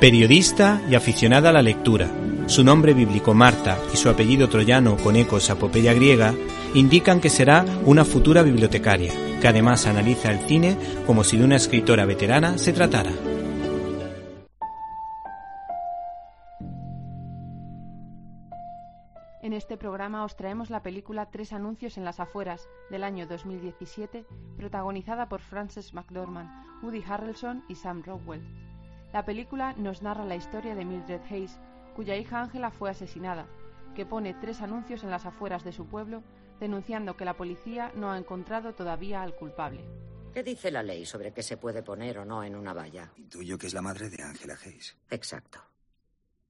Periodista y aficionada a la lectura, su nombre bíblico Marta y su apellido troyano con ecos a apopeya griega indican que será una futura bibliotecaria, que además analiza el cine como si de una escritora veterana se tratara. En este programa os traemos la película Tres anuncios en las afueras del año 2017, protagonizada por Frances McDormand, Woody Harrelson y Sam Rockwell. La película nos narra la historia de Mildred Hayes, cuya hija Ángela fue asesinada, que pone tres anuncios en las afueras de su pueblo denunciando que la policía no ha encontrado todavía al culpable. ¿Qué dice la ley sobre qué se puede poner o no en una valla? Intuyo que es la madre de Ángela Hayes. Exacto.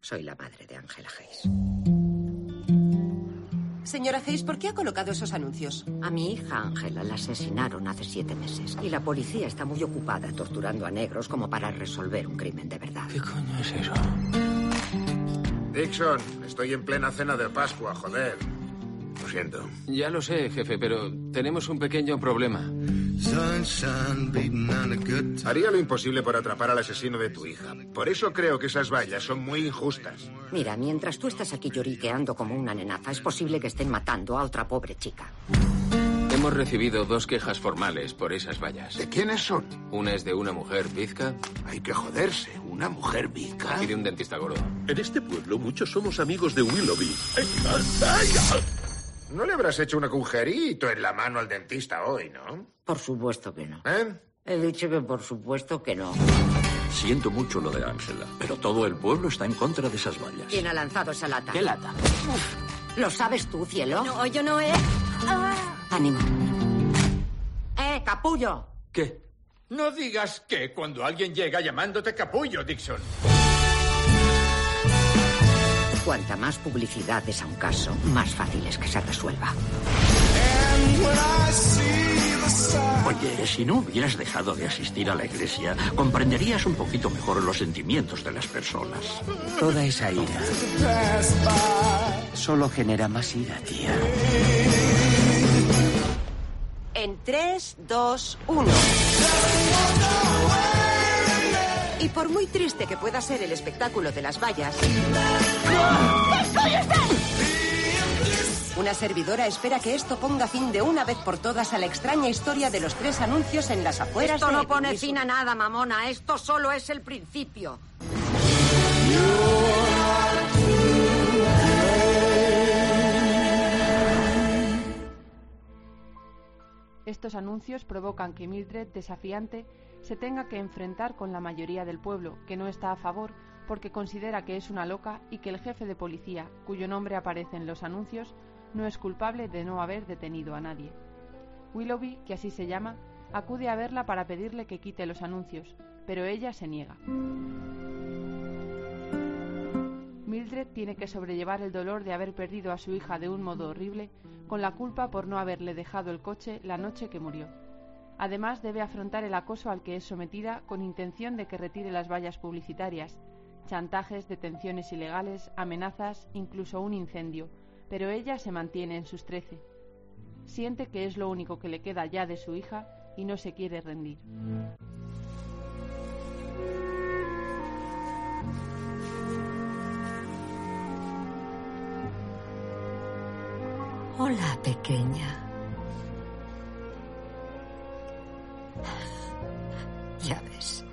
Soy la madre de Ángela Hayes. Señora Hayes, ¿por qué ha colocado esos anuncios? A mi hija Ángela la asesinaron hace siete meses y la policía está muy ocupada torturando a negros como para resolver un crimen de verdad. ¿Qué coño es eso? Dixon, estoy en plena cena de Pascua, joder. Lo siento. Ya lo sé, jefe, pero tenemos un pequeño problema. Haría lo imposible por atrapar al asesino de tu hija. Por eso creo que esas vallas son muy injustas. Mira, mientras tú estás aquí lloriqueando como una nenaza, es posible que estén matando a otra pobre chica. Hemos recibido dos quejas formales por esas vallas. ¿De quiénes son? Una es de una mujer bizca Hay que joderse. ¿Una mujer bizca? y de un dentista gordo. En este pueblo muchos somos amigos de Willoughby. No le habrás hecho un agujerito en la mano al dentista hoy, ¿no? Por supuesto que no. ¿Eh? He dicho que por supuesto que no. Siento mucho lo de Ángela, pero todo el pueblo está en contra de esas vallas. ¿Quién ha lanzado esa lata? ¿Qué lata? ¿Lo sabes tú, cielo? No, yo no he... Ánimo. ¡Eh, capullo! ¿Qué? No digas que cuando alguien llega llamándote capullo, Dixon. Cuanta más publicidad des a un caso, más fácil es que se resuelva. Oye, si no hubieras dejado de asistir a la iglesia, comprenderías un poquito mejor los sentimientos de las personas. Toda esa ira solo genera más ira, tía. En 3, 2, 1. Y por muy triste que pueda ser el espectáculo de las vallas... Una servidora espera que esto ponga fin de una vez por todas a la extraña historia de los tres anuncios en las afueras Esto de no pone fin a nada, mamona. Esto solo es el principio. Estos anuncios provocan que Mildred, desafiante, se tenga que enfrentar con la mayoría del pueblo, que no está a favor porque considera que es una loca y que el jefe de policía, cuyo nombre aparece en los anuncios, no es culpable de no haber detenido a nadie. Willoughby, que así se llama, acude a verla para pedirle que quite los anuncios, pero ella se niega. Mildred tiene que sobrellevar el dolor de haber perdido a su hija de un modo horrible, con la culpa por no haberle dejado el coche la noche que murió. Además, debe afrontar el acoso al que es sometida con intención de que retire las vallas publicitarias, chantajes, detenciones ilegales, amenazas, incluso un incendio, pero ella se mantiene en sus trece. Siente que es lo único que le queda ya de su hija y no se quiere rendir. Hola, pequeña. Ya ves,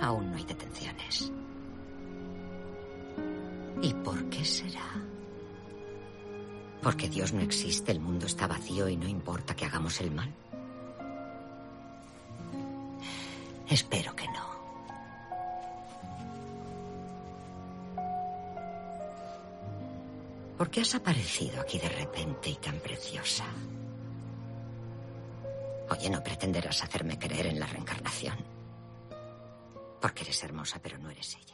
aún no hay detenciones. ¿Y por qué será? ¿Porque Dios no existe, el mundo está vacío y no importa que hagamos el mal? Espero que no. ¿Por qué has aparecido aquí de repente y tan preciosa? Oye, no pretenderás hacerme creer en la reencarnación. Porque eres hermosa, pero no eres ella.